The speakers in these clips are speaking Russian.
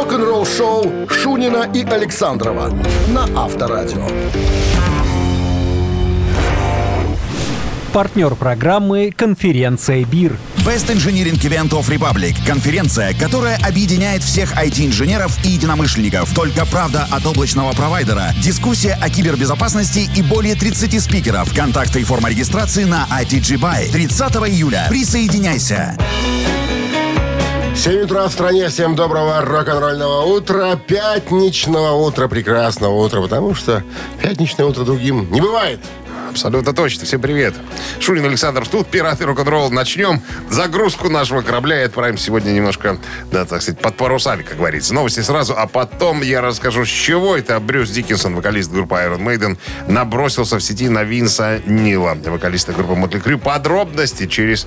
Рок-н-ролл шоу Шунина и Александрова на Авторадио. Партнер программы «Конференция БИР». Best Engineering Event of Republic – конференция, которая объединяет всех IT-инженеров и единомышленников. Только правда от облачного провайдера, дискуссия о кибербезопасности и более 30 спикеров. Контакты и форма регистрации на ITG Buy. 30 июля. Присоединяйся. 7 утра в стране. Всем доброго рок-н-ролльного утра. Пятничного утра. Прекрасного утра. Потому что пятничное утро другим не бывает. Абсолютно точно. Всем привет. Шурин Александр тут, пираты рок-н-ролл. Начнем загрузку нашего корабля и отправим сегодня немножко, да, так сказать, под парусами, как говорится. Новости сразу, а потом я расскажу, с чего это Брюс Диккенсон, вокалист группы Iron Maiden, набросился в сети на Винса Нила, вокалиста группы Motley Crue. Подробности через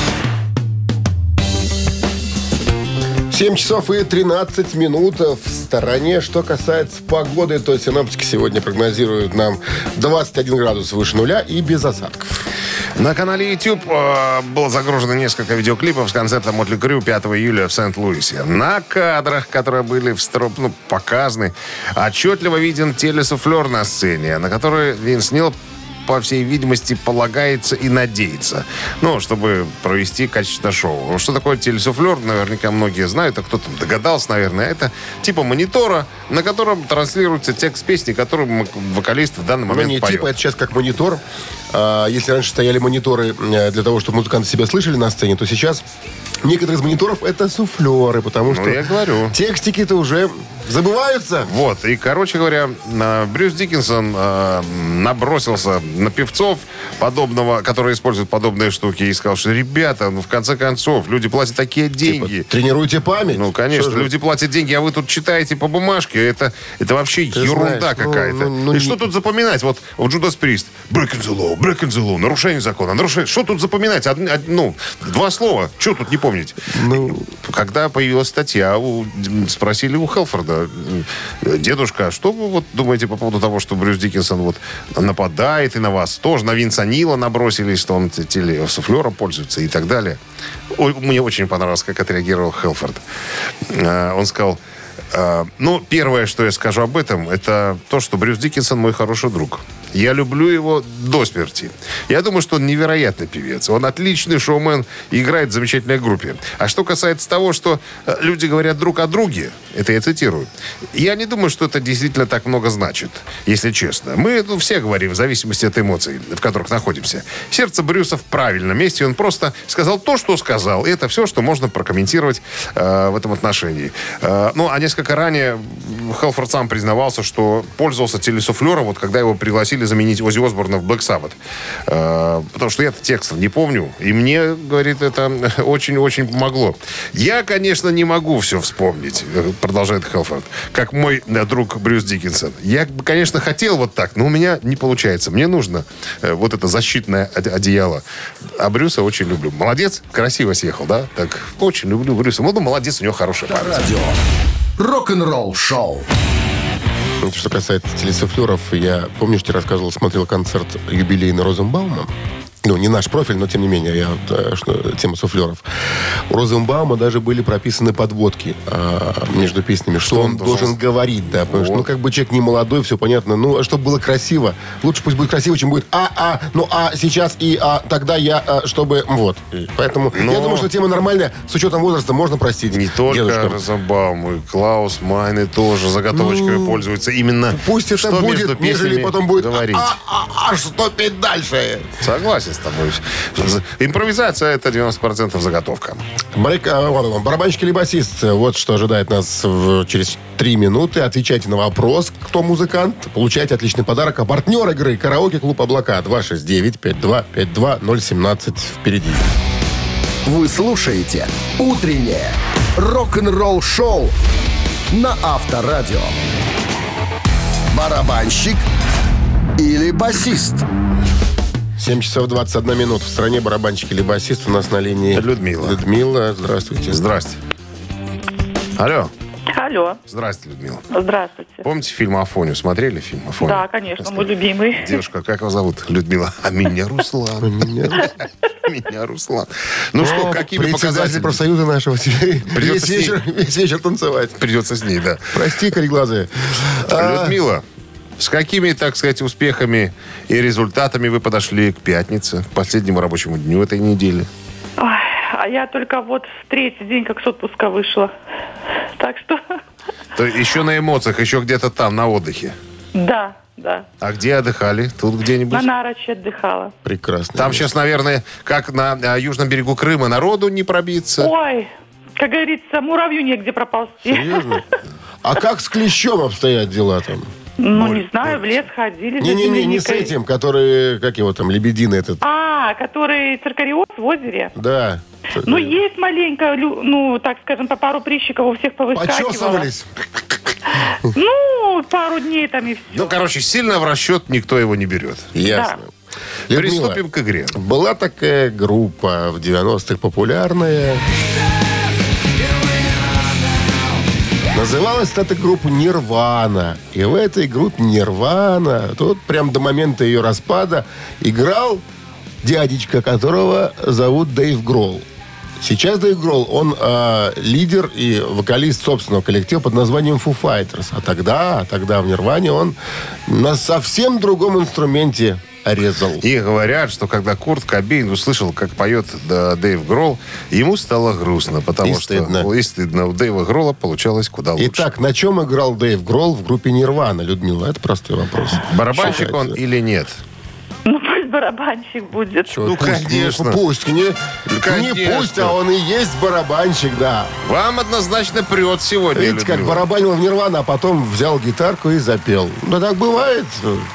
7 часов и 13 минут в стороне. Что касается погоды, то синоптики сегодня прогнозируют нам 21 градус выше нуля и без осадков. На канале YouTube э, было загружено несколько видеоклипов с концерта Мотли Крю 5 июля в Сент-Луисе. На кадрах, которые были в строп, ну, показаны, отчетливо виден телесуфлер на сцене, на который Винс Нил по всей видимости, полагается и надеется. Ну, чтобы провести качественное шоу. Что такое телесуфлер, наверняка многие знают, а кто-то догадался, наверное. Это типа монитора, на котором транслируется текст песни, которую вокалист в данный Ну, момент не поет. типа, это сейчас как монитор. А, если раньше стояли мониторы э, для того, чтобы музыканты себя слышали на сцене, то сейчас некоторые из мониторов это суфлеры, потому Ну, что я говорю. текстики-то уже забываются. Вот, и, короче говоря, э, Брюс Диккенсон э, набросился на певцов подобного, которые используют подобные штуки, и сказал, что, ребята, ну, в конце концов, люди платят такие деньги. Типа, тренируйте память. Ну, конечно, люди платят деньги, а вы тут читаете по бумажке. Это, это вообще Ты ерунда знаешь, ну, какая-то. ну, ну, и не- что тут запоминать? Вот в Джудас Прист. Breaking the law, breaking the law. Нарушение закона, нарушение. Что тут запоминать? Од- од- ну, два слова. Что тут не помнить? Ну. Когда появилась статья, у- спросили у Хелфорда, дедушка, а что вы вот думаете по поводу того, что Брюс Диккенсон вот нападает и на вас тоже, на Винса Нила набросились, что он телесуфлером пользуется и так далее. Ой, мне очень понравилось, как отреагировал Хелфорд. Э, Он сказал, э, ну, первое, что я скажу об этом, это то, что Брюс Диккенсон мой хороший друг. Я люблю его до смерти. Я думаю, что он невероятный певец. Он отличный шоумен играет в замечательной группе. А что касается того, что э, люди говорят друг о друге, это я цитирую, я не думаю, что это действительно так много значит, если честно. Мы ну, все говорим в зависимости от эмоций, в которых находимся. Сердце Брюса в правильном месте. Он просто сказал то, что сказал. И это все, что можно прокомментировать э, в этом отношении. Э, ну, а несколько ранее Хелфорд сам признавался, что пользовался телесуфлером, вот когда его пригласили заменить Ози Осборна в Black Sabbath. Э, потому что я текстов не помню. И мне, говорит, это очень-очень помогло. Я, конечно, не могу все вспомнить, э, продолжает Хелфорд, как мой э, друг Брюс Диккенсон. Я бы, конечно, хотел вот так, но у меня не получается. Мне нужно э, вот это защитное оде- одеяло. А Брюса очень люблю. Молодец, красиво съехал, да? Так, очень люблю Брюса. Ну, молодец, у него хорошая память. Рок-н-ролл шоу. Что касается телесуфлеров, я, помню, что я рассказывал, смотрел концерт юбилейный Розенбаума. Ну, не наш профиль, но тем не менее, я, э, что, тема суфлеров. У Розенбаума даже были прописаны подводки а, между песнями, что, он, он должен, должен говорить, да. Потому что, ну, как бы человек не молодой, все понятно. Ну, а чтобы было красиво. Лучше пусть будет красиво, чем будет а, а, ну, а сейчас и а, тогда я, а, чтобы, вот. Поэтому Но- я думаю, что тема нормальная. С учетом возраста можно простить. Не только дедушкам. Розенбаум, и Клаус Майны тоже заготовочками пользуются. Именно Ну, Пусть это что будет, между нежели потом будет говорить. А, а, а что петь дальше? Согласен с тобой. Импровизация это 90% заготовка. Барик- а, барабанщик или басист? Вот что ожидает нас в- через три минуты. Отвечайте на вопрос, кто музыкант. Получайте отличный подарок. А партнер игры «Караоке-клуб Облака» 269-5252-017 впереди. Вы слушаете «Утреннее рок-н-ролл шоу» на Авторадио. Барабанщик или басист? 7 часов 21 минут. В стране барабанщик или басист. У нас на линии Людмила. Людмила, здравствуйте. Здрасте. Алло. Алло, Здрасте, Людмила. здравствуйте. Помните фильм «Афоню»? Смотрели фильм «Афоню»? Да, конечно, мой любимый. Девушка, как вас зовут? Людмила. А меня Руслан. Меня Руслан. Ну что, какими председатель показателями? профсоюза нашего теперь Придется весь вечер, танцевать. Придется с ней, да. Прости, кореглазые. А, Людмила, с какими, так сказать, успехами и результатами вы подошли к пятнице, к последнему рабочему дню этой недели? Ой, а я только вот в третий день как с отпуска вышла. Так что, То еще на эмоциях, еще где-то там, на отдыхе. да, да. А где отдыхали? Тут где-нибудь? На Нарочи отдыхала. Прекрасно. Там сейчас, наверное, как на а, южном берегу Крыма, народу не пробиться. Ой, как говорится, муравью негде проползти. Серьезно? А как с клещом обстоят дела там? Ну, не знаю, в лес ходили. Не-не-не, не с этим, который, как его там, лебедин этот. А, который циркариоз в озере. Да. Ну, есть маленько, ну, так скажем, по пару прыщиков у всех повыскакивало. Почесывались. Ну, пару дней там и все. Ну, короче, сильно в расчет никто его не берет. Ясно. Людмила, Приступим к игре. Была такая группа в 90-х популярная. Называлась эта группа «Нирвана». И в этой группе «Нирвана», тут прям до момента ее распада, играл дядечка, которого зовут Дэйв Гролл. Сейчас Дэйв Гролл, он э, лидер и вокалист собственного коллектива под названием Foo Fighters. А тогда, тогда в Нирване он на совсем другом инструменте резал. И говорят, что когда Курт Кобейн услышал, как поет да, Дэйв Гролл, ему стало грустно, потому И что стыдно. и стыдно. У Дэйва Гролла получалось куда лучше. Итак, на чем играл Дэйв Гролл в группе Нирвана, Людмила? Это простой вопрос. Барабанщик он или нет? Ну, барабанщик будет. Чё, Ну, пусть, конечно. Пусть, не, не Конечно. пусть, а он и есть барабанщик, да. Вам однозначно прет сегодня, Видите, как барабанил в Нирвана, а потом взял гитарку и запел. Ну, так бывает.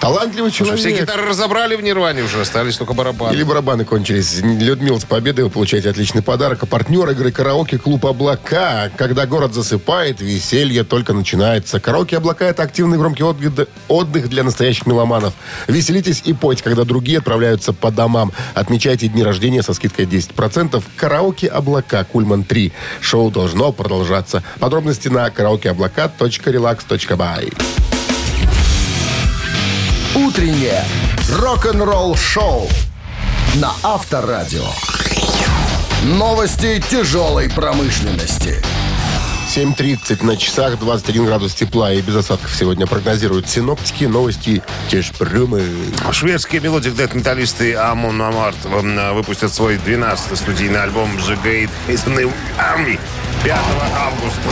Талантливый Потому человек. Все гитары разобрали в Нирване уже, остались только барабаны. Или барабаны кончились. Людмила, с победой вы получаете отличный подарок. А партнер игры «Караоке Клуб Облака». Когда город засыпает, веселье только начинается. «Караоке Облака» — это активный громкий отдых, отдых для настоящих меломанов. Веселитесь и пойте, когда другие отправляются по домам. Отмечайте дни рождения со скидкой 10%. «Караоке Облака» Кульман 3. Шоу должно продолжаться. Подробности на karaokeoblaka.relax.by. Утреннее рок-н-ролл-шоу на Авторадио. Новости тяжелой промышленности. 7.30 на часах, 21 градус тепла и без осадков сегодня прогнозируют синоптики. Новости тяжпрома. Шведские melodic металлисты Amon Amarth э, выпустят свой 12-й студийный альбом The a New Army 5 августа.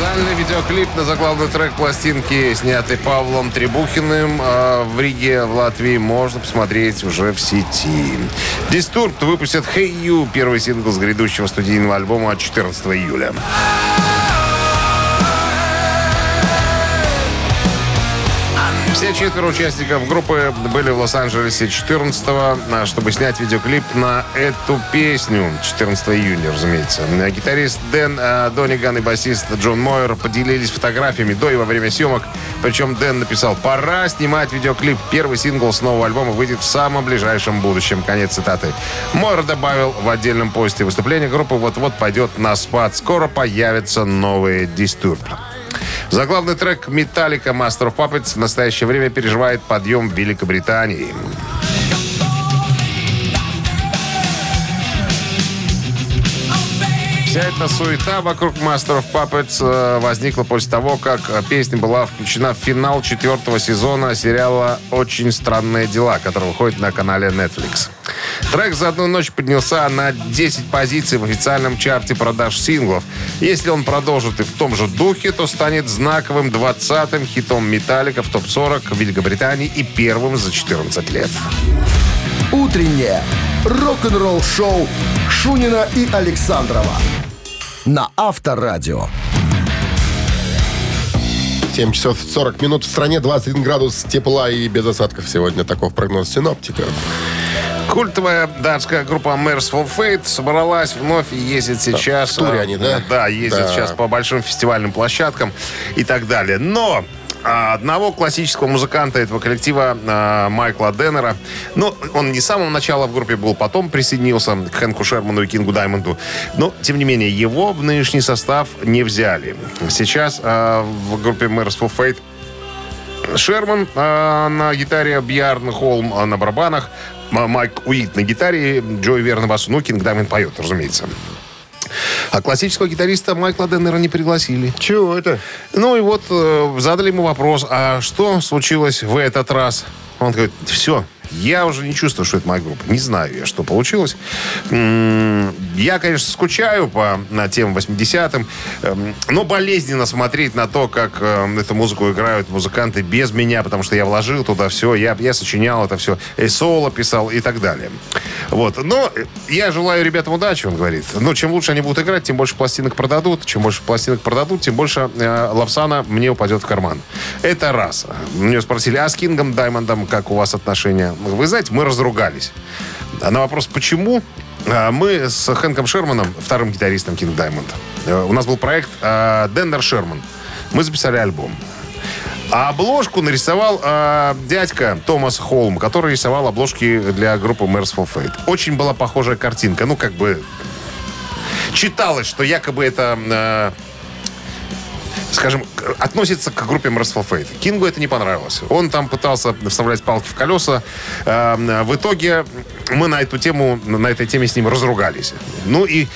Официальный видеоклип на заглавный трек пластинки, снятый Павлом Требухиным э, в Риге, в Латвии, можно посмотреть уже в сети. Дистурб выпустят «Hey You», первый сингл с грядущего студийного альбома 14 июля. Все четверо участников группы были в Лос-Анджелесе 14-го, чтобы снять видеоклип на эту песню. 14 июня, разумеется. Гитарист Дэн э, Дониган и басист Джон Мойер поделились фотографиями до и во время съемок. Причем Дэн написал, пора снимать видеоклип. Первый сингл с нового альбома выйдет в самом ближайшем будущем. Конец цитаты. Мойер добавил в отдельном посте выступление группы вот-вот пойдет на спад. Скоро появятся новые дистурб. Заглавный трек «Металлика Master of Puppets» в настоящее время переживает подъем в Великобритании. Вся эта суета вокруг Master of Puppets э, возникла после того, как э, песня была включена в финал четвертого сезона сериала «Очень странные дела», который выходит на канале Netflix. Трек за одну ночь поднялся на 10 позиций в официальном чарте продаж синглов. Если он продолжит и в том же духе, то станет знаковым 20-м хитом «Металлика» в топ-40 в Великобритании и первым за 14 лет. Утреннее рок-н-ролл-шоу Шунина и Александрова на Авторадио. 7 часов 40 минут в стране, 21 градус тепла и без осадков сегодня. Таков прогноз синоптиков. Культовая датская группа Merciful Fate собралась вновь и ездит сейчас... в туре а, они, да? Да, ездит Да. сейчас по большим фестивальным площадкам и так далее. Но одного классического музыканта этого коллектива а, Майкла Деннера. Ну, он не с самого начала в группе был, потом присоединился к Хэнку Шерману и Кингу Даймонду. Но, тем не менее, его в нынешний состав не взяли. Сейчас а, в группе Merciful Fate Шерман а, на гитаре, Бьярн Холм а, на барабанах, Майк Уит на гитаре, Джой Вер на басу. Ну, Кинг Даймонд поет, разумеется. А классического гитариста Майкла Деннера не пригласили. Чего это? Ну и вот э, задали ему вопрос, а что случилось в этот раз? Он говорит, все, я уже не чувствую, что это моя группа. Не знаю я, что получилось. Я, конечно, скучаю по на тем 80-м, эм, но болезненно смотреть на то, как э, эту музыку играют музыканты без меня, потому что я вложил туда все, я, я сочинял это все, и соло писал и так далее. Вот. Но я желаю ребятам удачи, он говорит. Но чем лучше они будут играть, тем больше пластинок продадут. Чем больше пластинок продадут, тем больше э, лапсана мне упадет в карман. Это раз. Мне спросили, а с Кингом Даймондом как у вас отношения? Вы знаете, мы разругались. А на вопрос, почему? А, Мы с Хэнком Шерманом, вторым гитаристом Кинг Даймонд, э, у нас был проект э, Деннер Шерман. Мы записали альбом. А обложку нарисовал э, дядька Томас Холм, который рисовал обложки для группы Merciful Fate. Очень была похожая картинка. Ну, как бы читалось, что якобы это... э, скажем, относится к группе Merciful Fate. Кингу это не понравилось. Он там пытался вставлять палки в колеса. Э, В итоге мы на эту тему, на этой теме с ним разругались. Ну и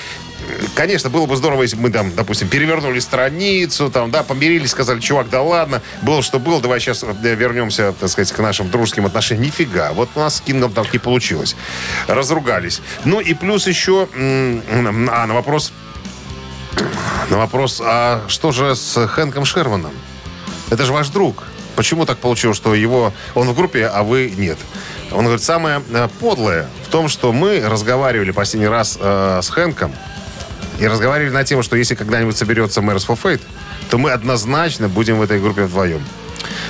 Конечно, было бы здорово, если бы мы там, допустим, перевернули страницу, там, да, помирились, сказали, чувак, да ладно, было, что было, давай сейчас вернемся, так сказать, к нашим дружеским отношениям. Нифига, вот у нас с Кингом так не получилось. Разругались. Ну и плюс еще, а, на вопрос, на вопрос, а что же с Хэнком Шерманом? Это же ваш друг. Почему так получилось, что его он в группе, а вы нет? Он говорит, самое э, подлое в том, что мы разговаривали последний раз э, с Хэнком и разговаривали на тему, что если когда-нибудь соберется for Fate, то мы однозначно будем в этой группе вдвоем.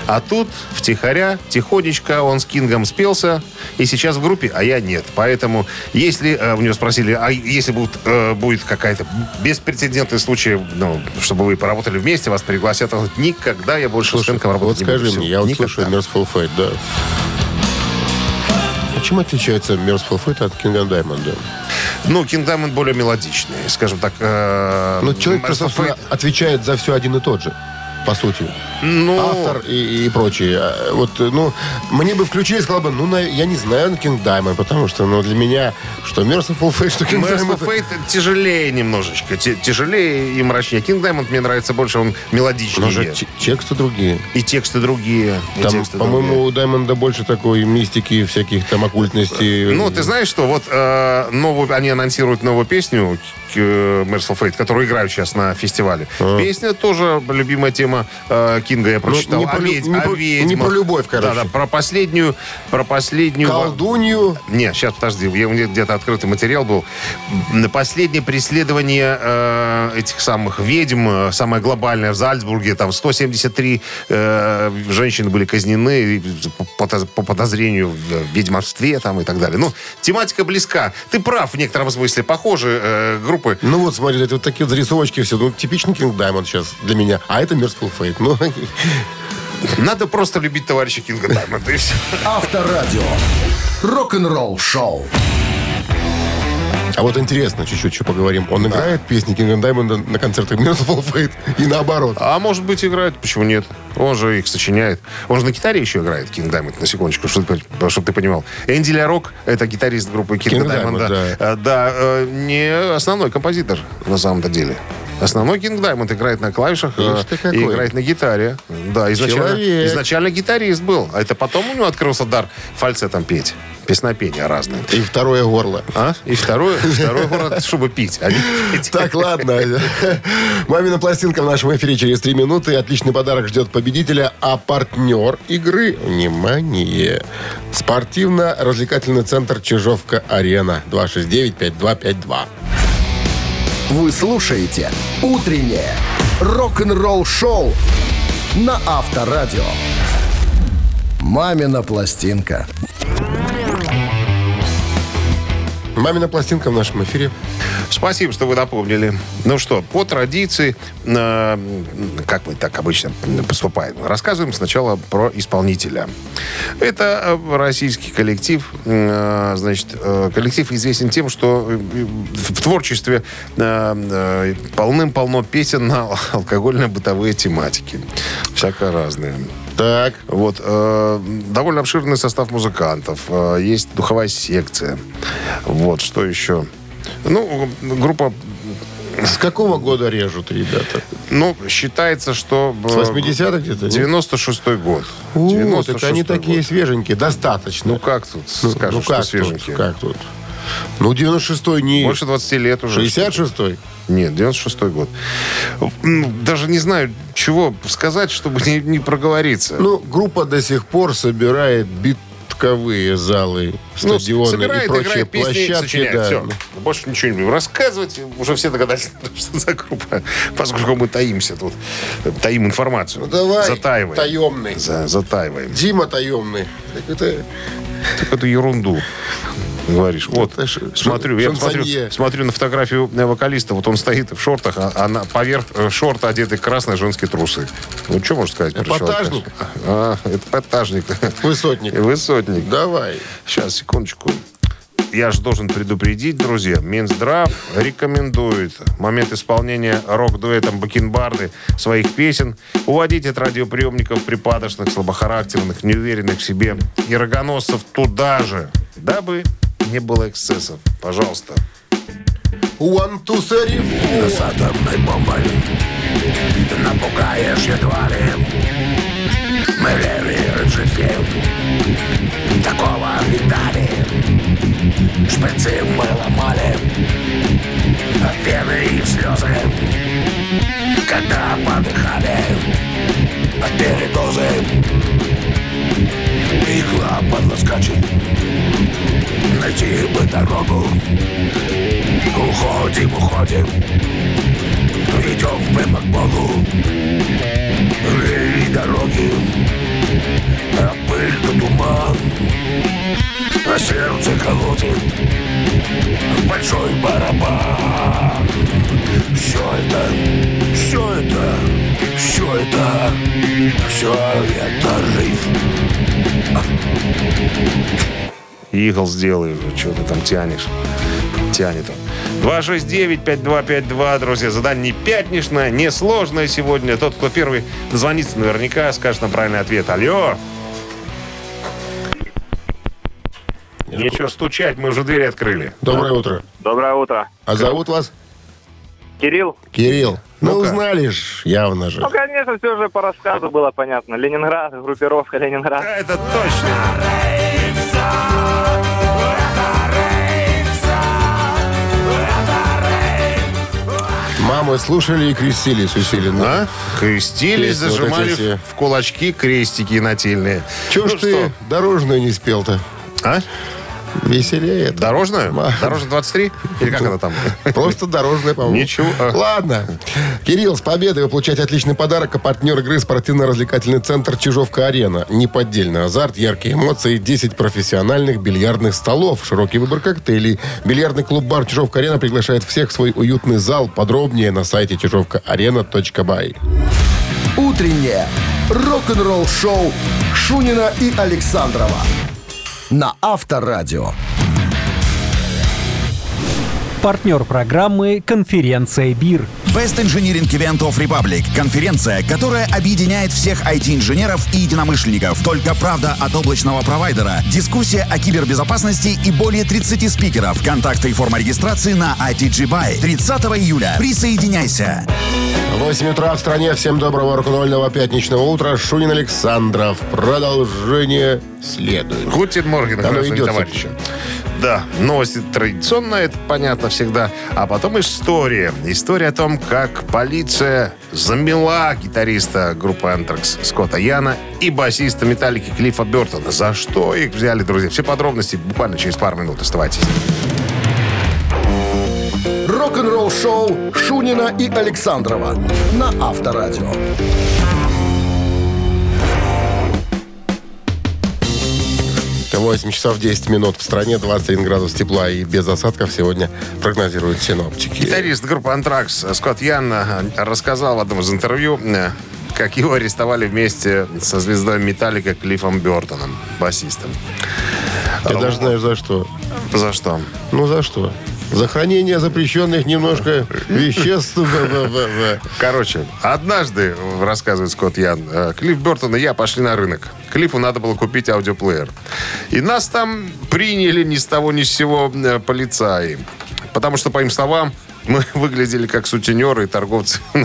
А тут втихаря, тихонечко он с Кингом спелся, и сейчас в группе, а я нет. Поэтому, если э, у него спросили, а если будет, э, будет какая-то беспрецедентный случай, ну, чтобы вы поработали вместе, вас пригласят, он говорит, никогда я больше с Хэнком вот работать не скажи буду. мне, я вот никогда. слушаю Merciful Fate, да. А Чем отличается Merciful Fate от King Diamond? Ну, Кинг Даймонд более мелодичный, скажем так. э, Ну, человек, Merciful собственно, Fate- отвечает за все один и тот же, по сути. ну, Автор и, и прочие. А, Вот, э, ну, мне бы включили сказал бы, ну, на- я не знаю King Diamond, потому что, ну, для меня, что Merciful Fate, что King Merciful Diamond... Fate тяжелее немножечко. Тяжелее и мрачнее. Кинг Даймонд мне нравится больше, он Но мелодичнее. же те- тексты другие. И тексты другие. Там, по-моему, у Даймонда больше такой мистики, всяких там оккультностей. Ну, ты знаешь что, вот э, новую, они анонсируют новую песню э, Merciful Fate, которую играют сейчас на фестивале. Песня тоже любимая тема э, Кинга, я прочитал. не про ведь- не о про- не про любовь, короче. Да, да, про последнюю, про последнюю... Колдунью. Не, сейчас, подожди, у меня где-то открытый материал был. На последнее преследование э, этих самых ведьм, э, самое глобальное в Зальцбурге, там 173 э, женщины были казнены по, по- по подозрению в ведьмовстве там и так далее. Ну, тематика близка. Ты прав в некотором смысле. Похожи э, группы. Ну вот, смотри, это вот такие вот зарисовочки все. Ну, типичный King Diamond сейчас для меня. А это Mercyful Fate. Ну, Надо просто любить товарища Кинга Даймонда, и все. Авторадио. Рок-н-ролл шоу. а вот интересно, чуть-чуть еще поговорим. Он играет песни King Diamond на концертах Merciful Fate и наоборот. А может быть, играет, почему нет? Он же их сочиняет. Он же на гитаре еще играет, King Diamond, на секундочку, чтобы ты, чтоб ты понимал. Andy LaRocque, это гитарист группы Кинг King Даймонда. Да, да э, не основной композитор на самом-то деле. Основной Кинг Даймонд играет на клавишах э, Ишь ты и играет на гитаре. Да, изначально, Человек. изначально гитарист был. А это потом у него открылся дар фальцетом петь. Песнопения разные. И второе горло. А? И второй, второй город, чтобы пить, а не петь. Так, ладно. Мамина пластинка в нашем эфире через три минуты. Отличный подарок ждет победителя. А партнер игры, внимание, спортивно-развлекательный центр Чижовка-Арена. 269-5252. Вы слушаете «Утреннее рок-н-ролл-шоу» на Авторадио. «Мамина пластинка». Мамина пластинка в нашем эфире. Спасибо, что вы напомнили. Ну что, по традиции, э, как мы так обычно поступаем, рассказываем сначала про исполнителя. Это э, российский коллектив. э, значит, э, коллектив известен тем, что э, в творчестве э, э, полным-полно песен на алкогольно-бытовые тематики. Всяко разные. Так. Вот, э, довольно обширный состав музыкантов. Э, есть духовая секция. Вот, что еще? Ну, группа, С какого года режут ребята? ну, считается, что... э, С 80-х где-то? нет? 96-й год. У, 96-й так они такие свеженькие, достаточно. Ну, как тут Ну, скажешь, ну, что как свеженькие? Тут, как тут? Ну, 96-й не... Больше 20 лет уже. 66-й? Нет, 96-й год. Даже не знаю, чего сказать, чтобы не, не проговориться. Ну, группа до сих пор собирает битковые залы, Ну, стадионы собирает, и прочие играет песни, площадки. сочиняет. да. Все. Больше ничего не будем рассказывать. Уже все догадались, что за группа. Поскольку мы таимся тут. Таим информацию. Ну, давай, Затаиваем. таемный. За- затаиваем. Дима таемный. Так это... Так эту ерунду говоришь. Вот, Это ж- смотрю, я смотрю, смотрю на фотографию вокалиста. Вот он стоит в шортах, а, а на, поверх э, шорта одеты красные женские трусы. Ну, что можно сказать? Эпатажник? А, это эпатажник. Высотник. Высотник. Давай. Сейчас, секундочку. Я же должен предупредить, друзья, Минздрав рекомендует момент исполнения рок-дуэтом Бакенбарды своих песен уводить от радиоприемников припадочных, слабохарактерных, неуверенных в себе и рогоносцев туда же, дабы не было эксцессов. Пожалуйста. One, two, three, four. С атомной бомбой. Ты напугаешь едва ли. Мы левее рычаги Такого видали. Шприцы мы ломали. От пены и в слезы. Когда подыхали От передозы. Игла подлоскачет Найти бы дорогу. Уходим, уходим. Идем прямо к Богу. И дороги А пыль да туман. А сердце колотит Большой барабан. Все это, все это, все это Все это жизнь Игл сделай уже, что ты там тянешь. Тянет он. 269-5252, друзья. Задание не пятничное, не сложное сегодня. Тот, кто первый дозвонится, наверняка скажет нам правильный ответ. Алло. Нечего стучать, мы уже двери открыли. Доброе утро. Доброе утро. А зовут вас? Кирилл? Кирилл. Ну, Ну-ка. узнали ж, явно же. Ну, конечно, все же по рассказу было понятно. Ленинград, группировка Ленинград. Это точно. Мамы слушали и крестились усиленно. А? Крестились, Песни вот зажимали эти все. в кулачки крестики нательные. Чего ж Ну ты что? дорожную не спел-то? А? Веселее это. Дорожную? Ма- Дорожная 23? Или как она там? Просто дорожная, по-моему. Ничего. Ладно. Кирилл, с победой вы получаете отличный подарок. А партнер игры спортивно-развлекательный центр «Чижовка-арена». Неподдельный азарт, яркие эмоции, 10 профессиональных бильярдных столов, широкий выбор коктейлей. Бильярдный клуб-бар «Чижовка-арена» приглашает всех в свой уютный зал. Подробнее на сайте чижовкаарена.бай. Утреннее рок-н-ролл-шоу Шунина и Александрова на Авторадио. Партнер программы «Конференция БИР». Best Engineering Event of Republic. Конференция, которая объединяет всех IT-инженеров и единомышленников. Только правда от облачного провайдера. Дискуссия о кибербезопасности и более 30 спикеров. Контакты и форма регистрации на ITG Buy. 30 июля. Присоединяйся. 8 утра в стране. Всем доброго рок-н-ролльного пятничного утра. Шунин Александров. Продолжение следует. Гутин Морген, Оно идет, товарищи. Да, новости традиционная, это понятно всегда. А потом история. История о том, как полиция замела гитариста группы Anthrax Скотта Яна и басиста Металлики Клиффа Бертона. За что их взяли, друзья? Все подробности буквально через пару минут. Оставайтесь. Рок-н-ролл-шоу Шунина и Александрова на Авторадио. 8 часов 10 минут в стране, 21 градус тепла и без осадков сегодня прогнозируют синоптики. Гитарист группы «Антракс» Скотт Ян э, рассказал в одном из интервью, э, как его арестовали вместе со звездой «Металлика» Клиффом Бертоном, басистом. Ты даже знаешь за что. За что? Ну, за что? За хранение запрещенных немножко веществ. Короче, однажды, рассказывает Скотт Ян, э, Клифф Бертон и я пошли на рынок. Клиффу надо было купить аудиоплеер. И нас там приняли ни с того ни с сего э, полицаи. Потому что, по им словам, мы выглядели как сутенеры и торговцы Что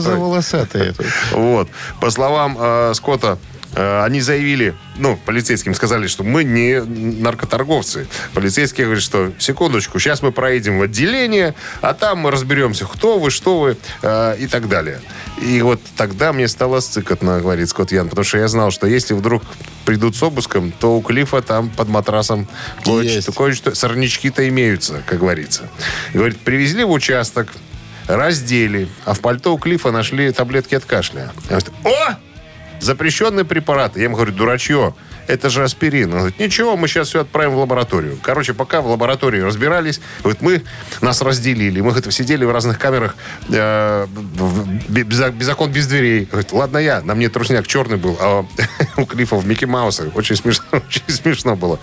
за наркотой. волосатые тут? Вот. По словам э, Скотта, они заявили, ну, полицейским сказали, что мы не наркоторговцы. Полицейские говорят, что секундочку, сейчас мы проедем в отделение, а там мы разберемся, кто вы, что вы э, и так далее. И вот тогда мне стало сцикотно, говорит Скотт Ян, потому что я знал, что если вдруг придут с обыском, то у Клифа там под матрасом кое-что, кое-что- сорнячки-то имеются, как говорится. Говорит, привезли в участок, раздели, а в пальто у Клифа нашли таблетки от кашля. Я говорю, О! Запрещенный препарат. Я ему говорю, дурачье, это же аспирин. Он говорит, ничего, мы сейчас все отправим в лабораторию. Короче, пока в лаборатории разбирались, вот мы нас разделили. Мы говорит, сидели в разных камерах, э, в- без, без окон, без дверей. Говорит, ладно я, на мне трусняк черный был, а у Клифов Микки Мауса. Очень смешно, очень смешно было.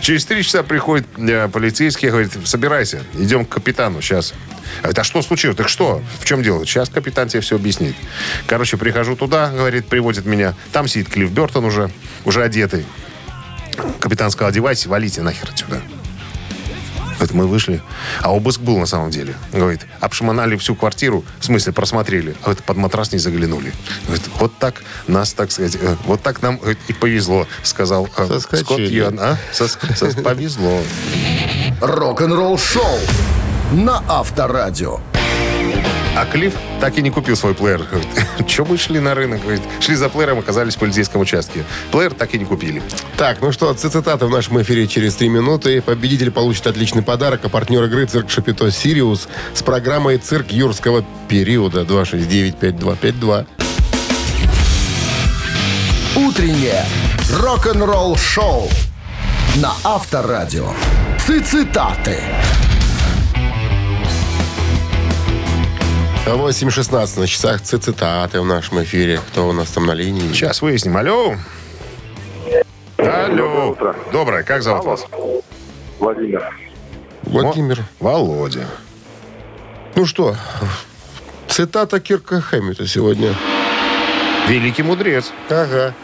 Через три часа приходит э, полицейский, говорит, собирайся, идем к капитану сейчас. Говорит, а что случилось? Так что? В чем дело? Сейчас капитан тебе все объяснит. Короче, прихожу туда, говорит, приводит меня. Там сидит Клифф Бертон уже, уже одетый. Капитан сказал, одевайся, валите нахер отсюда. Говорит, мы вышли. А обыск был на самом деле. Говорит, обшмонали всю квартиру, в смысле просмотрели. А вот под матрас не заглянули. Говорит, вот так нас, так сказать, э, вот так нам говорит, и повезло, сказал э, Соскочили. Скотт Йон. А? Сос- сос- повезло. Рок-н-ролл шоу на Авторадио. А Клифф так и не купил свой плеер. Че мы шли на рынок? Говорит, шли за плеером, оказались в полицейском участке. Плеер так и не купили. Так, ну что, цитаты в нашем эфире через три минуты. Победитель получит отличный подарок, а партнер игры «Цирк Шапито Сириус» с программой «Цирк юрского периода» 269-5252. Утреннее рок-н-ролл шоу на Авторадио. Цитаты. 8.16 на часах цитаты в нашем эфире. Кто у нас там на линии? Сейчас выясним. Алло. Алло. Доброе. Как зовут вас? Владимир. Владимир. Володя. Ну что, цитата Кирка Хэммита сегодня. Великий мудрец. Ага.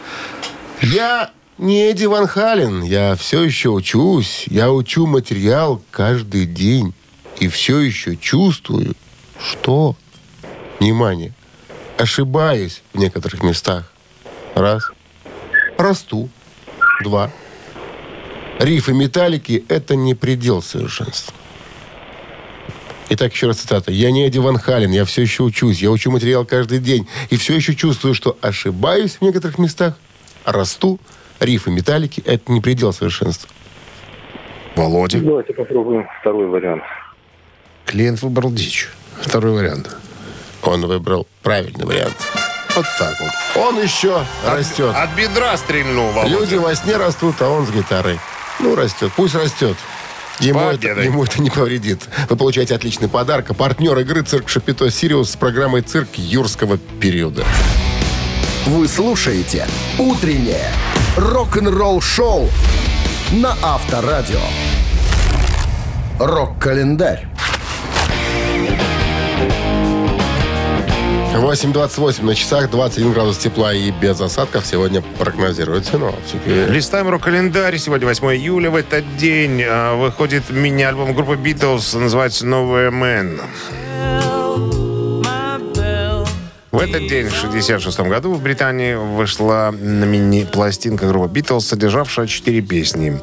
Я не Эдди Ван Хален. Я все еще учусь. Я учу материал каждый день. И все еще чувствую, что... Внимание. Ошибаюсь в некоторых местах. Раз. Расту. Два. Рифы металлики – это не предел совершенства. Итак, еще раз цитата. «Я не Эдди Ван Хален, я все еще учусь, я учу материал каждый день, и все еще чувствую, что ошибаюсь в некоторых местах, расту, риффы Металлики – это не предел совершенства». Володя. Давайте попробуем второй вариант. Клиент выбрал дичь. Второй вариант. Он выбрал правильный вариант. Вот так вот. Он еще растет. От бедра стрельнул, Володя. Люди во сне растут, а он с гитарой. Ну, растет. Пусть растет. Ему это, ему это не повредит. Вы получаете отличный подарок. А партнер игры «Цирк Шапито Сириус» с программой «Цирк юрского периода». Вы слушаете «Утреннее рок-н-ролл шоу» на Авторадио. Рок-календарь. 8.28 на часах, 21 градус тепла и без осадков сегодня прогнозируют синоптики. Листаем рок-календарь. Сегодня 8 июля. В этот день а, выходит мини-альбом группы Beatles. Называется «Новая Мэн». В этот день, в 1966 году, в Британии вышла мини-пластинка группы Beatles, содержавшая четыре песни.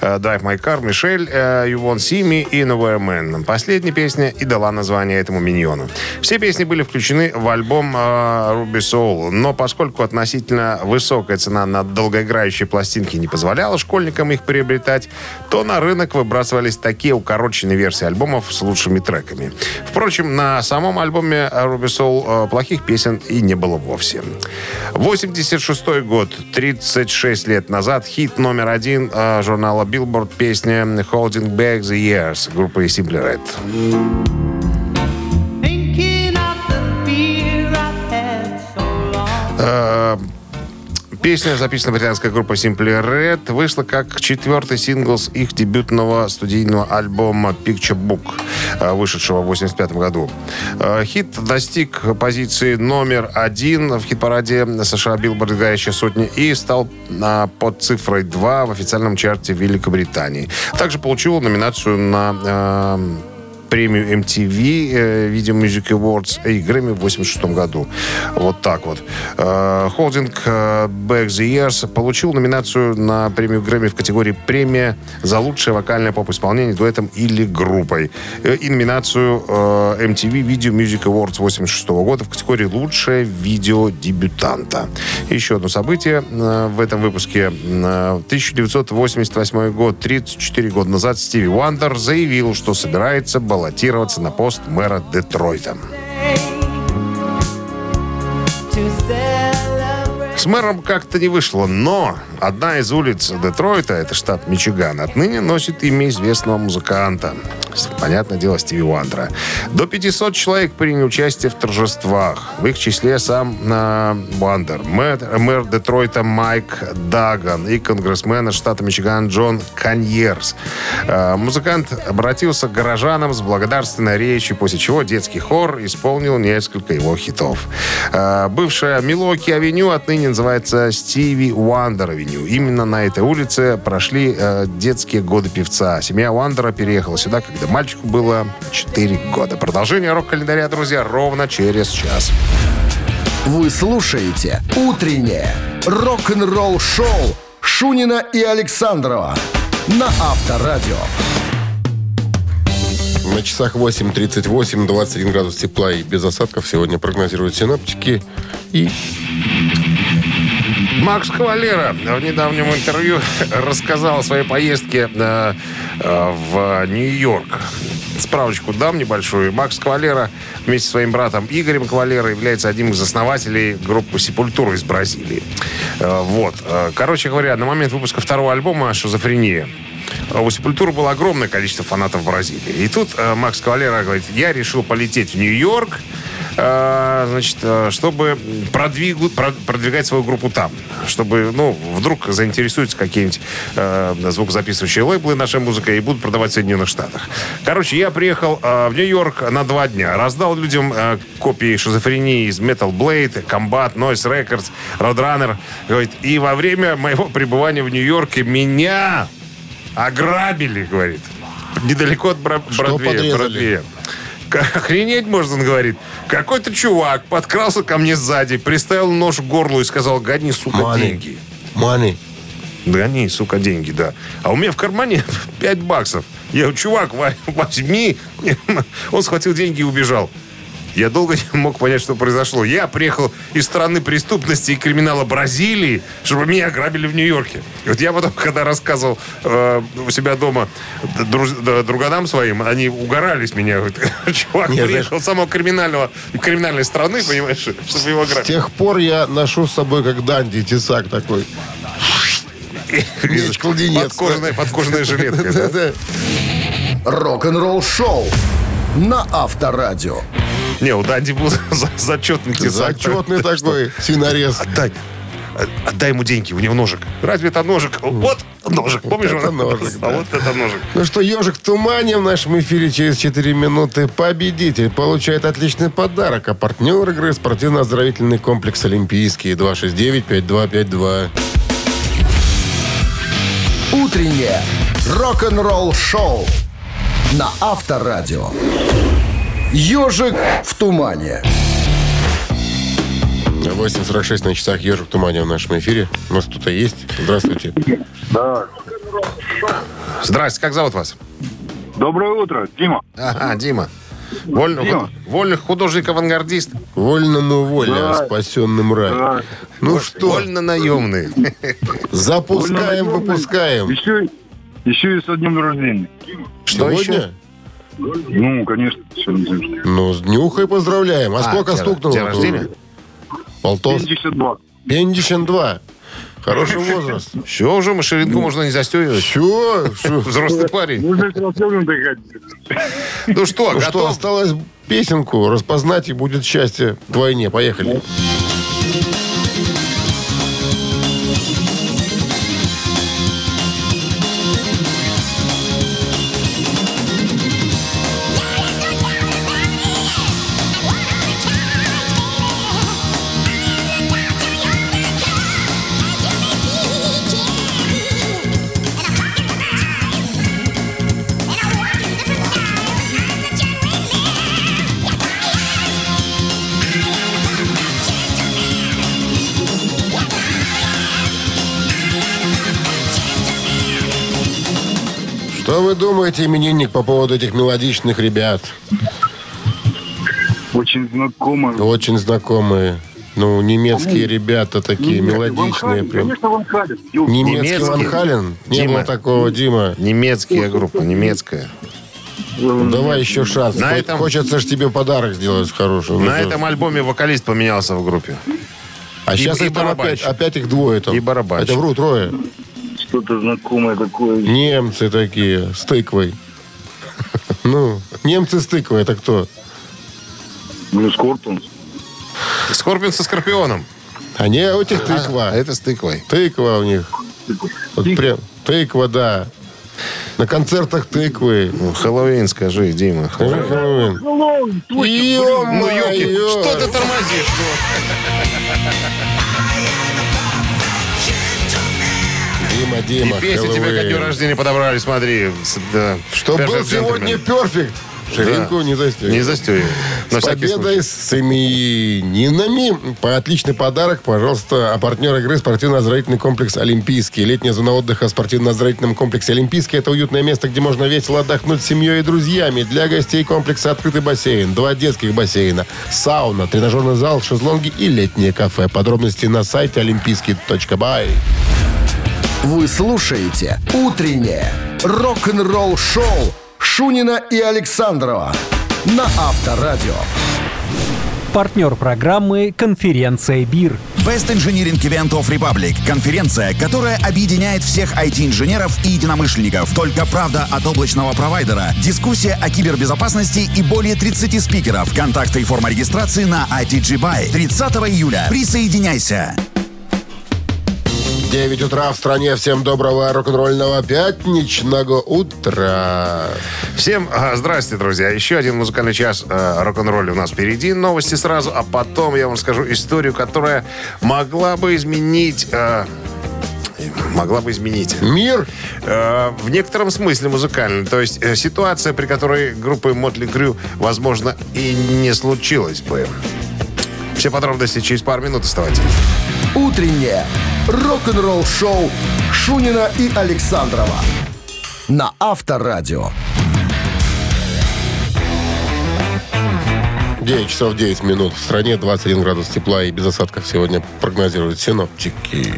Э, «Drive My Car», «Мишель», э, «You Won't See Me» и «Nowhere Man». Последняя песня и дала название этому миньону. Все песни были включены в альбом э, Ruby Soul, но поскольку относительно высокая цена на долгоиграющие пластинки не позволяла школьникам их приобретать, то на рынок выбрасывались такие укороченные версии альбомов с лучшими треками. Впрочем, на самом альбоме Ruby Soul плохих песен и не было вовсе. 86 год, 36 лет назад, хит номер один э, журнала Billboard песня «Holding Back the Years» группы Simply Red. Thinking of the fear I've had so long. Песня, записанная британской группой Simply Red, вышла как четвертый сингл с их дебютного студийного альбома Picture Book, э, вышедшего в 1985 году. Э, Хит достиг позиции номер один в хит-параде США Billboard «Горящая сотня» и стал а, под цифрой 2 в официальном чарте Великобритании. Также получил номинацию на э, премию MTV э, Video Music Awards и Грэмми в 86 году. Вот так вот. Э, Холдинг э, Back the Years получил номинацию на премию Грэмми в категории премия за лучшее вокальное поп-исполнение дуэтом или группой. Э, И номинацию э, MTV Video Music Awards 86 года в категории лучшее видео дебютанта. Еще одно событие э, в этом выпуске. Э, 1988 год, 34 года назад, Стиви Уандер заявил, что собирается баллотироваться на пост мэра Детройта. С мэром как-то не вышло, но одна из улиц Детройта, это штат Мичиган, отныне носит имя известного музыканта. Понятное дело, Стиви Уандера. До 500 человек приняли участие в торжествах. В их числе сам э, Уандер, мэр, мэр Детройта Майк Даган и конгрессмен штата Мичиган Джон Каньерс. Э, музыкант обратился к горожанам с благодарственной речью, после чего детский хор исполнил несколько его хитов. Э, бывшая Милоки-авеню отныне называется Стиви Уандер-авеню. Именно на этой улице прошли э, детские годы певца. Семья Уандера переехала сюда, когда мальчику было 4 года. Продолжение рок-календаря, друзья, ровно через час. Вы слушаете «Утреннее рок-н-ролл-шоу» Шунина и Александрова на Авторадио. На часах 8.38, 21 градус тепла и без осадков сегодня прогнозируют синоптики. И Макс Кавалера в недавнем интервью рассказал о своей поездке э, э, в Нью-Йорк. Справочку дам небольшую. Макс Кавалера вместе со своим братом Игорем Кавалера является одним из основателей группы «Сепультура» из Бразилии. Э, вот. Короче говоря, на момент выпуска второго альбома «Шизофрения» у «Сепультуры» было огромное количество фанатов в Бразилии. И тут Макс Кавалера говорит, я решил полететь в Нью-Йорк, значит, э, чтобы продвигу- продвигать свою группу там. Чтобы, ну, вдруг заинтересуются какие-нибудь э, звукозаписывающие лейблы нашей музыкой и будут продавать в Соединенных Штатах. Короче, я приехал э, в Нью-Йорк на два дня. Раздал людям э, копии шизофрении из Metal Blade, Combat, Noise Records, Roadrunner. Говорит, и во время моего пребывания в Нью-Йорке меня ограбили, говорит. Недалеко от Бродвея. Бродвея. Охренеть можно, он говорит. Какой-то чувак подкрался ко мне сзади, приставил нож к горлу и сказал, гони, сука, Money. деньги. Мани. Гони, сука, деньги, да. А у меня в кармане 5 баксов. Я говорю, чувак, во- возьми. Он схватил деньги и убежал. Я долго не мог понять, что произошло. Я приехал из страны преступности и криминала Бразилии, чтобы меня ограбили в Нью-Йорке. И вот я потом, когда рассказывал э, у себя дома друз- друганам своим, они угорали с меня. Говорят, Чувак Не, приехал из самого криминального, криминальной страны, понимаешь, чтобы его С ограбить. тех пор я ношу с собой как Данди тесак такой. Меч, кладенец. Подкожная, подкожная жилетка. да? Да-да. Рок-н-ролл-шоу на Авторадио. Не, у Данди был за- зачетный тесак. Зачетный такой свинорез. Отдай. Отдай ему деньги, у него ножик. Разве это ножик? Вот ножик, помнишь? это ножик, А вот это ножик. Ну что, ежик в тумане в нашем эфире через 4 минуты. Победитель получает отличный подарок. А партнер игры спортивно-оздоровительный комплекс «Олимпийский» 269-5252. Утреннее рок-н-ролл-шоу на Авторадио. Ежик в тумане. 8.46 на часах «Ежик в тумане» в нашем эфире. У нас кто-то есть. Здравствуйте. Здрасте, как зовут вас? Доброе утро, Дима. Ага, Дима. Вольный, Дима. вольных художник-авангардист. Вольному воля, Да. спасенным рай. Да. Ну что, Вольно наемный. запускаем, выпускаем. Еще, еще и со днем рождения. Что Сегодня? еще? Ну, конечно, сегодня день рождения. Ну, с днюхой поздравляем. А, А, сколько день- стукнуло? день рождения? Полтос. 72. 52. Хороший возраст. Все, уже машинку можно не застегивать. Все. Взрослый парень. Ну. Ну что, Ну что, готов? осталось песенку распознать, и будет счастье вдвойне. Поехали. Что вы думаете, именинник, по поводу этих мелодичных ребят? Очень знакомый. Очень знакомые. Ну, немецкие ребята такие, мелодичные. Прям. Конечно, Ван Хален. Немецкий Немецкий. Ван Хален? Не Дима. было такого, Дима. Немецкая группа, немецкая. Ну, давай еще шанс. На Хо- этом- Хочется же тебе подарок сделать хороший. Ну, На да. этом альбоме вокалист поменялся в группе. А и- сейчас и их там опять, опять их двое там. И барабанщик. Это вру, трое. Что-то знакомое такое. Немцы такие, с тыквой. Ну, немцы с тыквой, это кто? Ну, Скорпионс. Скорпион со Скорпионом. А не, у этих тыква. А это с тыквой. Тыква у них. Вот прям, тыква, да. На концертах тыквы. Ну, Хэллоуин скажи, Дима. Хэллоуин. Ну, Юки, Ё-моё! что ты тормозишь? Ну? Дима, И Дима, песню тебе ко дню рождения подобрали, смотри. Да. Что был сегодня перфект. Ширинку не застегивай. Не застегивай. На С всякий победой случай. с именинами. По отличный подарок, пожалуйста, а партнер игры спортивно-оздоровительный комплекс «Олимпийский». Летняя зона отдыха в спортивно-оздоровительном комплексе «Олимпийский» – это уютное место, где можно весело отдохнуть с семьей и друзьями. Для гостей комплекса открытый бассейн, два детских бассейна, сауна, тренажерный зал, шезлонги и летнее кафе. Подробности на сайте олимпийский.бай. Вы слушаете «Утреннее рок-н-ролл-шоу» Шунина и Александрова на Авторадио. Партнер программы «Конференция БИР». Best Engineering Event of Republic. Конференция, которая объединяет всех IT-инженеров и единомышленников. Только правда от облачного провайдера. Дискуссия о кибербезопасности и более 30 спикеров. Контакты и форма регистрации на ITG Buy. 30 июля. Присоединяйся. 9 утра в стране. Всем доброго рок-н-ролльного пятничного утра. Всем а, здрасте, друзья. Еще один музыкальный час э, рок-н-ролля у нас впереди. Новости сразу, а потом я вам скажу историю, которая могла бы изменить... э, могла бы изменить. Мир Э, в некотором смысле музыкальный. То есть э, ситуация, при которой группы Мотли Крю, возможно, и не случилась бы. Все подробности через пару минут оставайтесь. «Утреннее рок-н-ролл-шоу» Шунина и Александрова на Авторадио. 9 часов 9 минут. В стране 21 градус тепла и без осадков сегодня прогнозируют синоптики.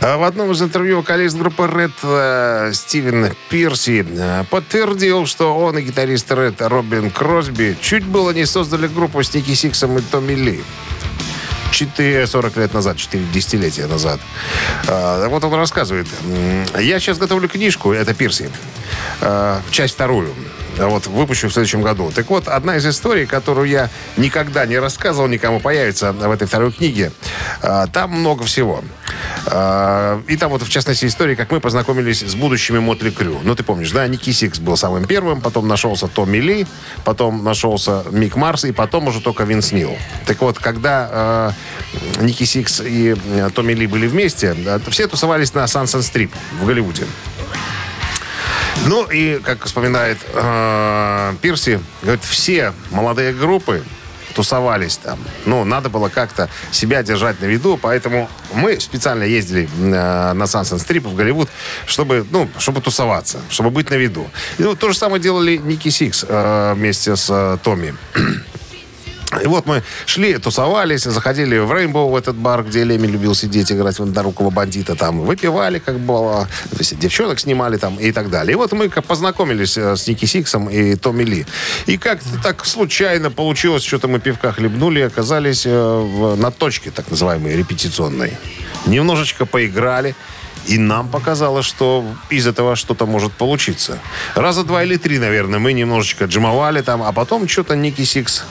А В одном из интервью вокалист группы Red э, Стивен Пирси э, подтвердил, что он и гитарист Red Робин Кросби чуть было не создали группу с Ники Сиксом и Томми Ли. 4, 40 лет назад, 4 десятилетия назад. А, вот он рассказывает. Я сейчас готовлю книжку, это Пирси, а, часть вторую. Вот выпущу в следующем году. Так вот, одна из историй, которую я никогда не рассказывал никому, появится в этой второй книге. А, Там много всего. А, И там вот, в частности, история, как мы познакомились с будущими Mötley Crüe. Ну, ты помнишь, да? Ники Сикс был самым первым, потом нашелся Томми Ли, потом нашелся Мик Марс, и потом уже только Винс Нил. Так вот, когда э, Ники Сикс и э, Томми Ли были вместе, все тусовались на Sunset Strip в Голливуде. Ну и, как вспоминает э, Пирси, говорит, все молодые группы тусовались там. Ну, надо было как-то себя держать на виду, поэтому мы специально ездили э, на Sunset Strip в Голливуд, чтобы, ну, чтобы тусоваться, чтобы быть на виду. И вот то же самое делали Ники Сикс э, вместе с э, Томми. И вот мы шли, тусовались, заходили в Rainbow, в этот бар, где Леми любил сидеть, играть в однорукого бандита. Там выпивали, как было, то есть девчонок снимали там и так далее. И вот мы познакомились э, с Ники Сиксом и Томми Ли. И как-то так случайно получилось, что-то мы пивка хлебнули оказались э, в- на точке, так называемой, репетиционной. Немножечко поиграли. И нам показалось, что из этого что-то может получиться. Раза два или три, наверное, мы немножечко джемовали там, а потом что-то Ники Сикс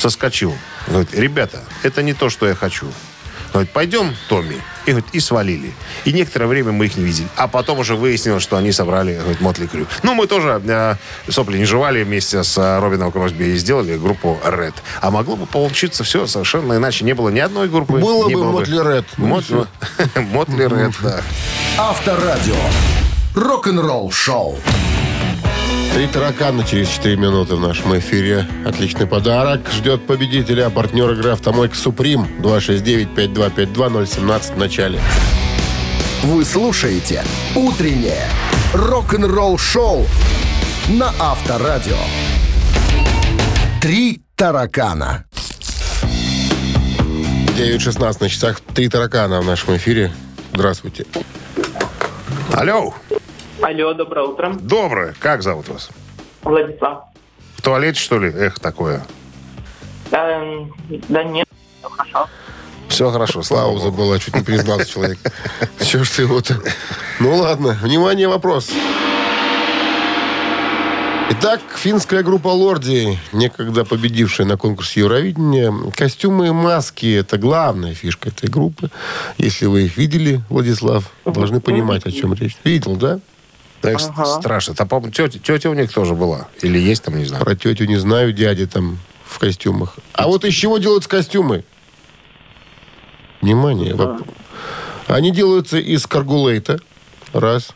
соскочил. Говорит, ребята, это не то, что я хочу. Говорит, пойдем, Томми. И, говорит, и свалили. И некоторое время мы их не видели. А потом уже выяснилось, что они собрали говорит, Mötley Crüe. Ну, мы тоже э, сопли не жевали вместе с э, Робином Кросби и сделали группу Ratt. А могло бы получиться все совершенно иначе. Не было ни одной группы. Было бы было Mötley Ratt. Mötley Мотли Ред, да. Авторадио. Рок-н-ролл шоу. Три таракана через 4 минуты в нашем эфире. Отличный подарок. Ждет победителя. А партнер игры «Автомойка Суприм». 269-5252-017 в начале. Вы слушаете «Утреннее рок-н-ролл шоу» на Авторадио. Три таракана. 9.16 на часах. Три таракана в нашем эфире. Здравствуйте. Алло, Алло, доброе утро. доброе. Как зовут вас? Владислав. В туалете, что ли? Эх, такое. Эм, да нет, всё хорошо. Все хорошо, слава Пауза была, чуть не признался человек. Че ж ты вот... Ну ладно, внимание, вопрос. Итак, финская группа «Лорди», некогда победившая на конкурсе Евровидения, костюмы и маски – это главная фишка этой группы. Если вы их видели, Владислав, должны понимать, о чем речь. Видел, да? Так страшно. Там, по-моему, тетя, тетя у них тоже была. Или есть там, не знаю. Про тетю не знаю, дяди там в костюмах. А вот из чего делаются костюмы? Внимание. воп- Они делаются из каргулейта. Раз.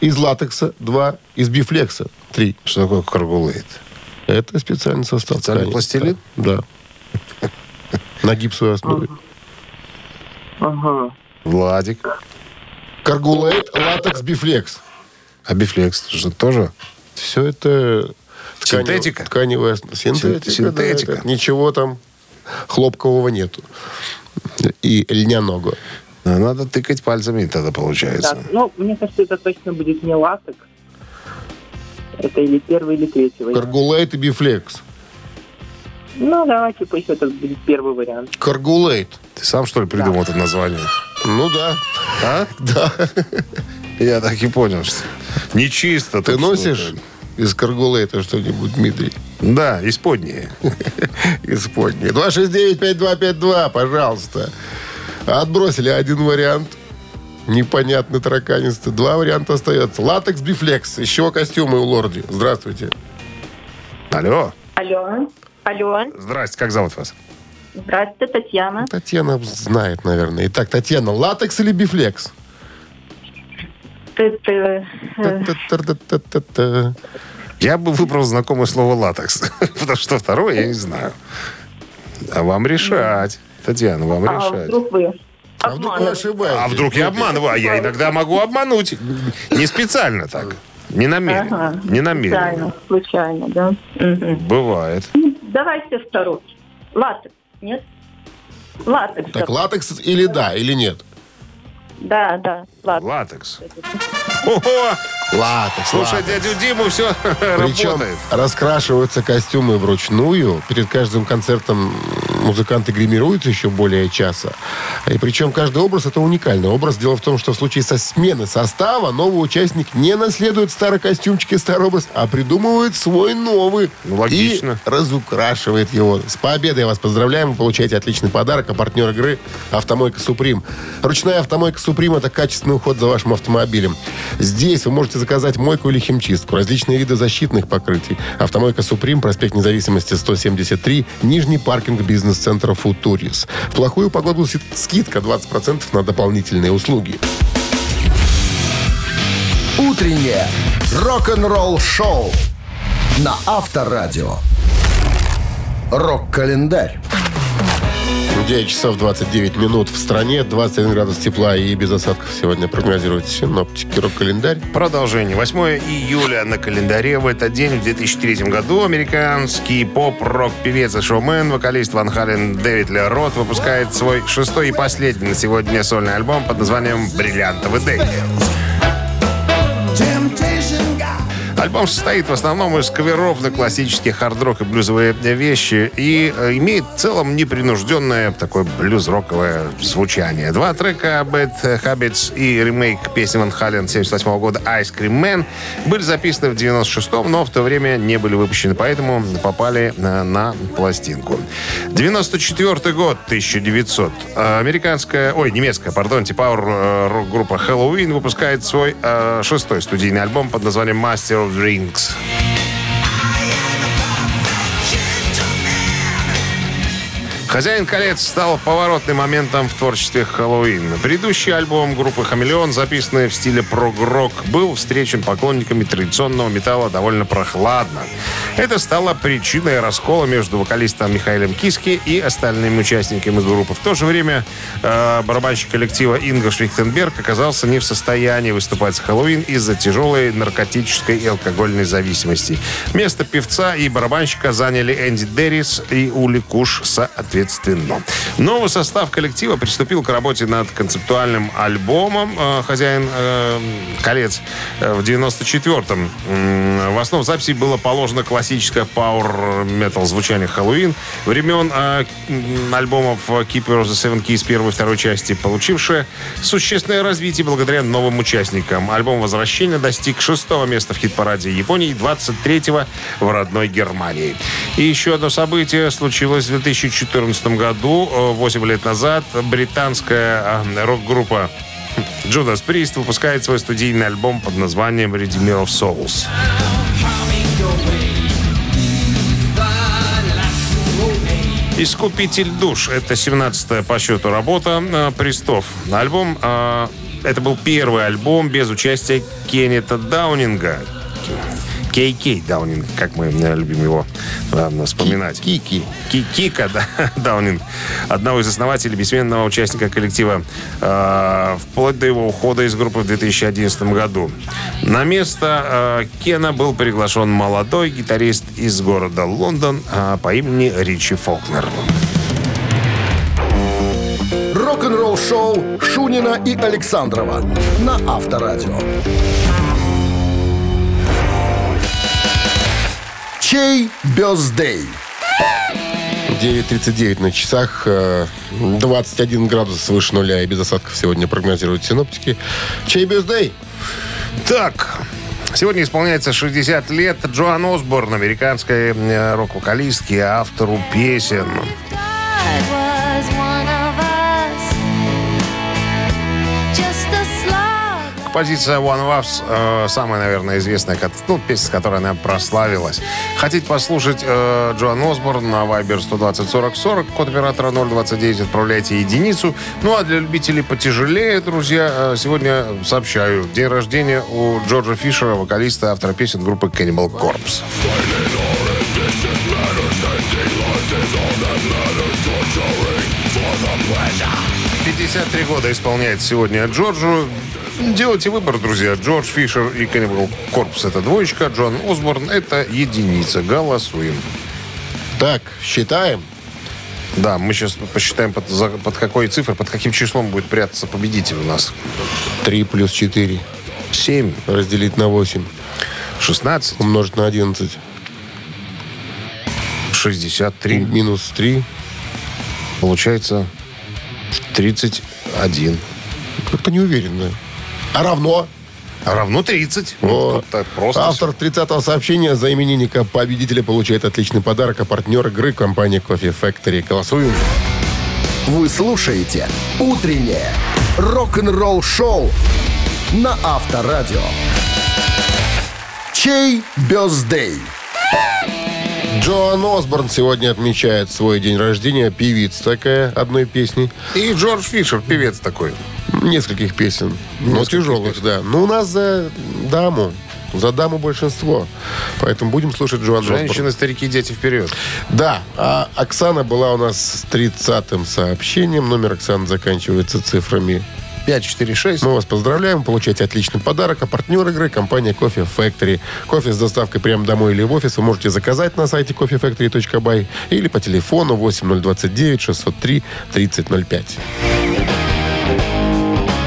Из латекса. Два. Из бифлекса. Три. Что такое каргулейт? Это специальный состав Специальный ткани. пластилин? Да. На гипсовой основе. Ага. Владик. Каргулейт, латекс, бифлекс. А бифлекс что тоже? Все это тканев- Синтетика? Тканевая. Синтетика. Синтетика. да, это ничего там хлопкового нету. И льняного. Надо тыкать пальцами, тогда получается. Так, ну, мне кажется, это точно будет не латек. Это или первый, или третий вариант. Каргулейт и бифлекс. Ну, давайте пусть это будет первый вариант. Каргулейт. Ты сам, что ли, придумал это название? Ну да. А? Да. Я так и понял, что нечисто. Ты носишь из каргулейта что-нибудь, Дмитрий? Да, исподние. Исподнее. 269-5252, пожалуйста. Отбросили один вариант. Непонятный тараканистый. Два варианта остается. Латекс, бифлекс. Из чего костюмы у лорди? Здравствуйте. Алло. Алло. Алло. Здрасте, как зовут вас? Здравствуйте, Татьяна. Татьяна знает, наверное. Итак, Татьяна, латекс или бифлекс? Я бы выбрал знакомое слово латекс. Потому что второе я не знаю. А вам решать. Татьяна, вам а решать. вдруг вы А вдруг вы ошибаетесь? А вдруг я обманываю? А я иногда могу обмануть. Не специально так. Не намеренно. Ага. Не намеренно. Случайно, случайно, да. Мгм. Бывает. Давайте второй. Латекс, нет? Латекс. Так, латекс или да, или нет? Да, да, латекс. Латекс. Ого! Латекс, Слушай, латекс. дядю Диму все Причем работает. раскрашиваются костюмы вручную. Перед каждым концертом музыканты гримируются еще более часа. И причем каждый образ это уникальный образ. Дело в том, что в случае со смены состава новый участник не наследует старый костюмчик и старый образ, а придумывает свой новый. Ну, логично. И разукрашивает его. С победой вас поздравляем. Вы получаете отличный подарок. А партнер игры «Автомойка Суприм». Ручная «Автомойка Суприм» — это качественный уход за вашим автомобилем. Здесь вы можете заказать мойку или химчистку, различные виды защитных покрытий. «Автомойка Суприм», проспект Независимости, 173, Нижний паркинг бизнес-центра «Футурис». В плохую погоду скидка 20% на дополнительные услуги. Утреннее рок-н-ролл шоу на Авторадио. Рок-календарь. 9 часов 29 минут в стране, 21 градус тепла и без осадков сегодня прогнозируют синоптики рок-календарь. Продолжение. 8 июля на календаре. В этот день, в 2003 году, американский поп-рок-певец и шоумен, вокалист Ван Хален Дэвид Лерот выпускает свой шестой и последний на сегодня сольный альбом под названием «Бриллиантовый день». Альбом состоит в основном из каверов на классические хард-рок и блюзовые вещи и э, имеет в целом непринужденное такое блюз-роковое звучание. Два трека Bad Habits и ремейк песни Ван Хален 78 года Ice Cream Man были записаны в 96-м, но в то время не были выпущены, поэтому попали на, на пластинку. 94 год, 1900. Э, Американская, ой, немецкая, пардон, пауэр рок-группа Halloween выпускает свой э, шестой студийный альбом под названием Master of Rings. «Хозяин колец» стал поворотным моментом в творчестве Хэллоуин. Предыдущий альбом группы «Хамелеон», записанный в стиле прог-рок, был встречен поклонниками традиционного металла довольно прохладно. Это стало причиной раскола между вокалистом Михаилом Киски и остальными участниками группы. В то же время э, барабанщик коллектива Инга Швихтенберг оказался не в состоянии выступать с Хэллоуин из-за тяжелой наркотической и алкогольной зависимости. Место певца и барабанщика заняли Энди Деррис и Ули Куш соответственно. Новый состав коллектива приступил к работе над концептуальным альбомом э, «Хозяин э, колец» э, в 94-м. М, В основу записи было положено классическое пауэр-метал звучание Хэллоуин времен альбомов Keeper of the Seven Keys первой и второй части, получившее существенное развитие благодаря новым участникам. Альбом «Возвращение» достиг шестого места в хит-параде Японии и 23-го в родной Германии. И еще одно событие случилось в 2014 году, э, 8 лет назад. Британская э, рок-группа Judas Priest выпускает свой студийный альбом под названием Redeemer of Souls. «Искупитель душ» — это 17-я по счету работа э, Пристов. Альбом, э, это был первый альбом без участия Кеннета Даунинга. Кей Кей Даунинг, как мы любим его ладно, вспоминать. Кики. Ки- Кика да, Даунинг, одного из основателей, бессменного участника коллектива, э, вплоть до его ухода из группы в 2011 году. На место э, Кена был приглашен молодой гитарист из города Лондон э, по имени Ричи Фолкнер. Рок-н-ролл шоу Шунина и Александрова на Авторадио. Чей бездей? 9.39 на часах, э, 21 градус выше нуля и без осадков сегодня прогнозируют синоптики. Чей бездей? Так, сегодня исполняется 60 лет Джоан Осборн, американской э, рок-вокалистки и автору песен. Композиция One Loves э, самая, наверное, известная, ну, песня, с которой она прославилась. Хотите послушать э, Джоан Осборн на Viber 120 40 40, код оператора 029, отправляйте единицу. Ну, а для любителей потяжелее, друзья, э, сегодня сообщаю. День рождения у Джорджа Фишера, вокалиста, автора песен группы Cannibal Corpse. Пятьдесят три года исполняется сегодня Джорджу. Делайте выбор, друзья. Джордж Фишер и Cannibal Corpse это двоечка, Джон Осборн это единица. Голосуем. Так, считаем. Да, мы сейчас посчитаем, под, за- под какой цифрой, под каким числом будет прятаться победитель у нас. 3 плюс 4 7, разделить на 8 16, умножить на 11 63. минус 3. Получается 31. Как-то неуверенно. А равно? А равно 30. Ну, Вот. так просто. Автор 30-го сообщения за именинника победителя получает отличный подарок, а партнер игры компания Coffee Factory. Голосуем. Вы слушаете «Утреннее рок-н-ролл-шоу» на Авторадио. Чей бездей? Джоан Осборн сегодня отмечает свой день рождения. Певица такая одной песни. И Джордж Фишер, певец такой. Нескольких песен. Но Нескольких тяжелых, да. Ну, у нас за даму. За даму большинство. Поэтому будем слушать Джоан Женщины, старики, дети вперед. Да, а Оксана была у нас с 30-м сообщением. Номер Оксаны заканчивается цифрами 546. Мы вас поздравляем, получаете отличный подарок. А партнер игры – компания Кофе Factory. Кофе с доставкой прямо домой или в офис вы можете заказать на сайте coffeefactory.by или по телефону 8029 603 3005.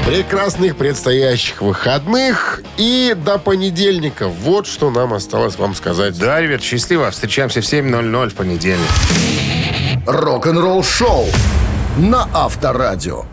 Прекрасных предстоящих выходных и до понедельника. Вот что нам осталось вам сказать. Да, ребят, счастливо. Встречаемся в 7.00 в понедельник. Рок-н-ролл шоу на Авторадио.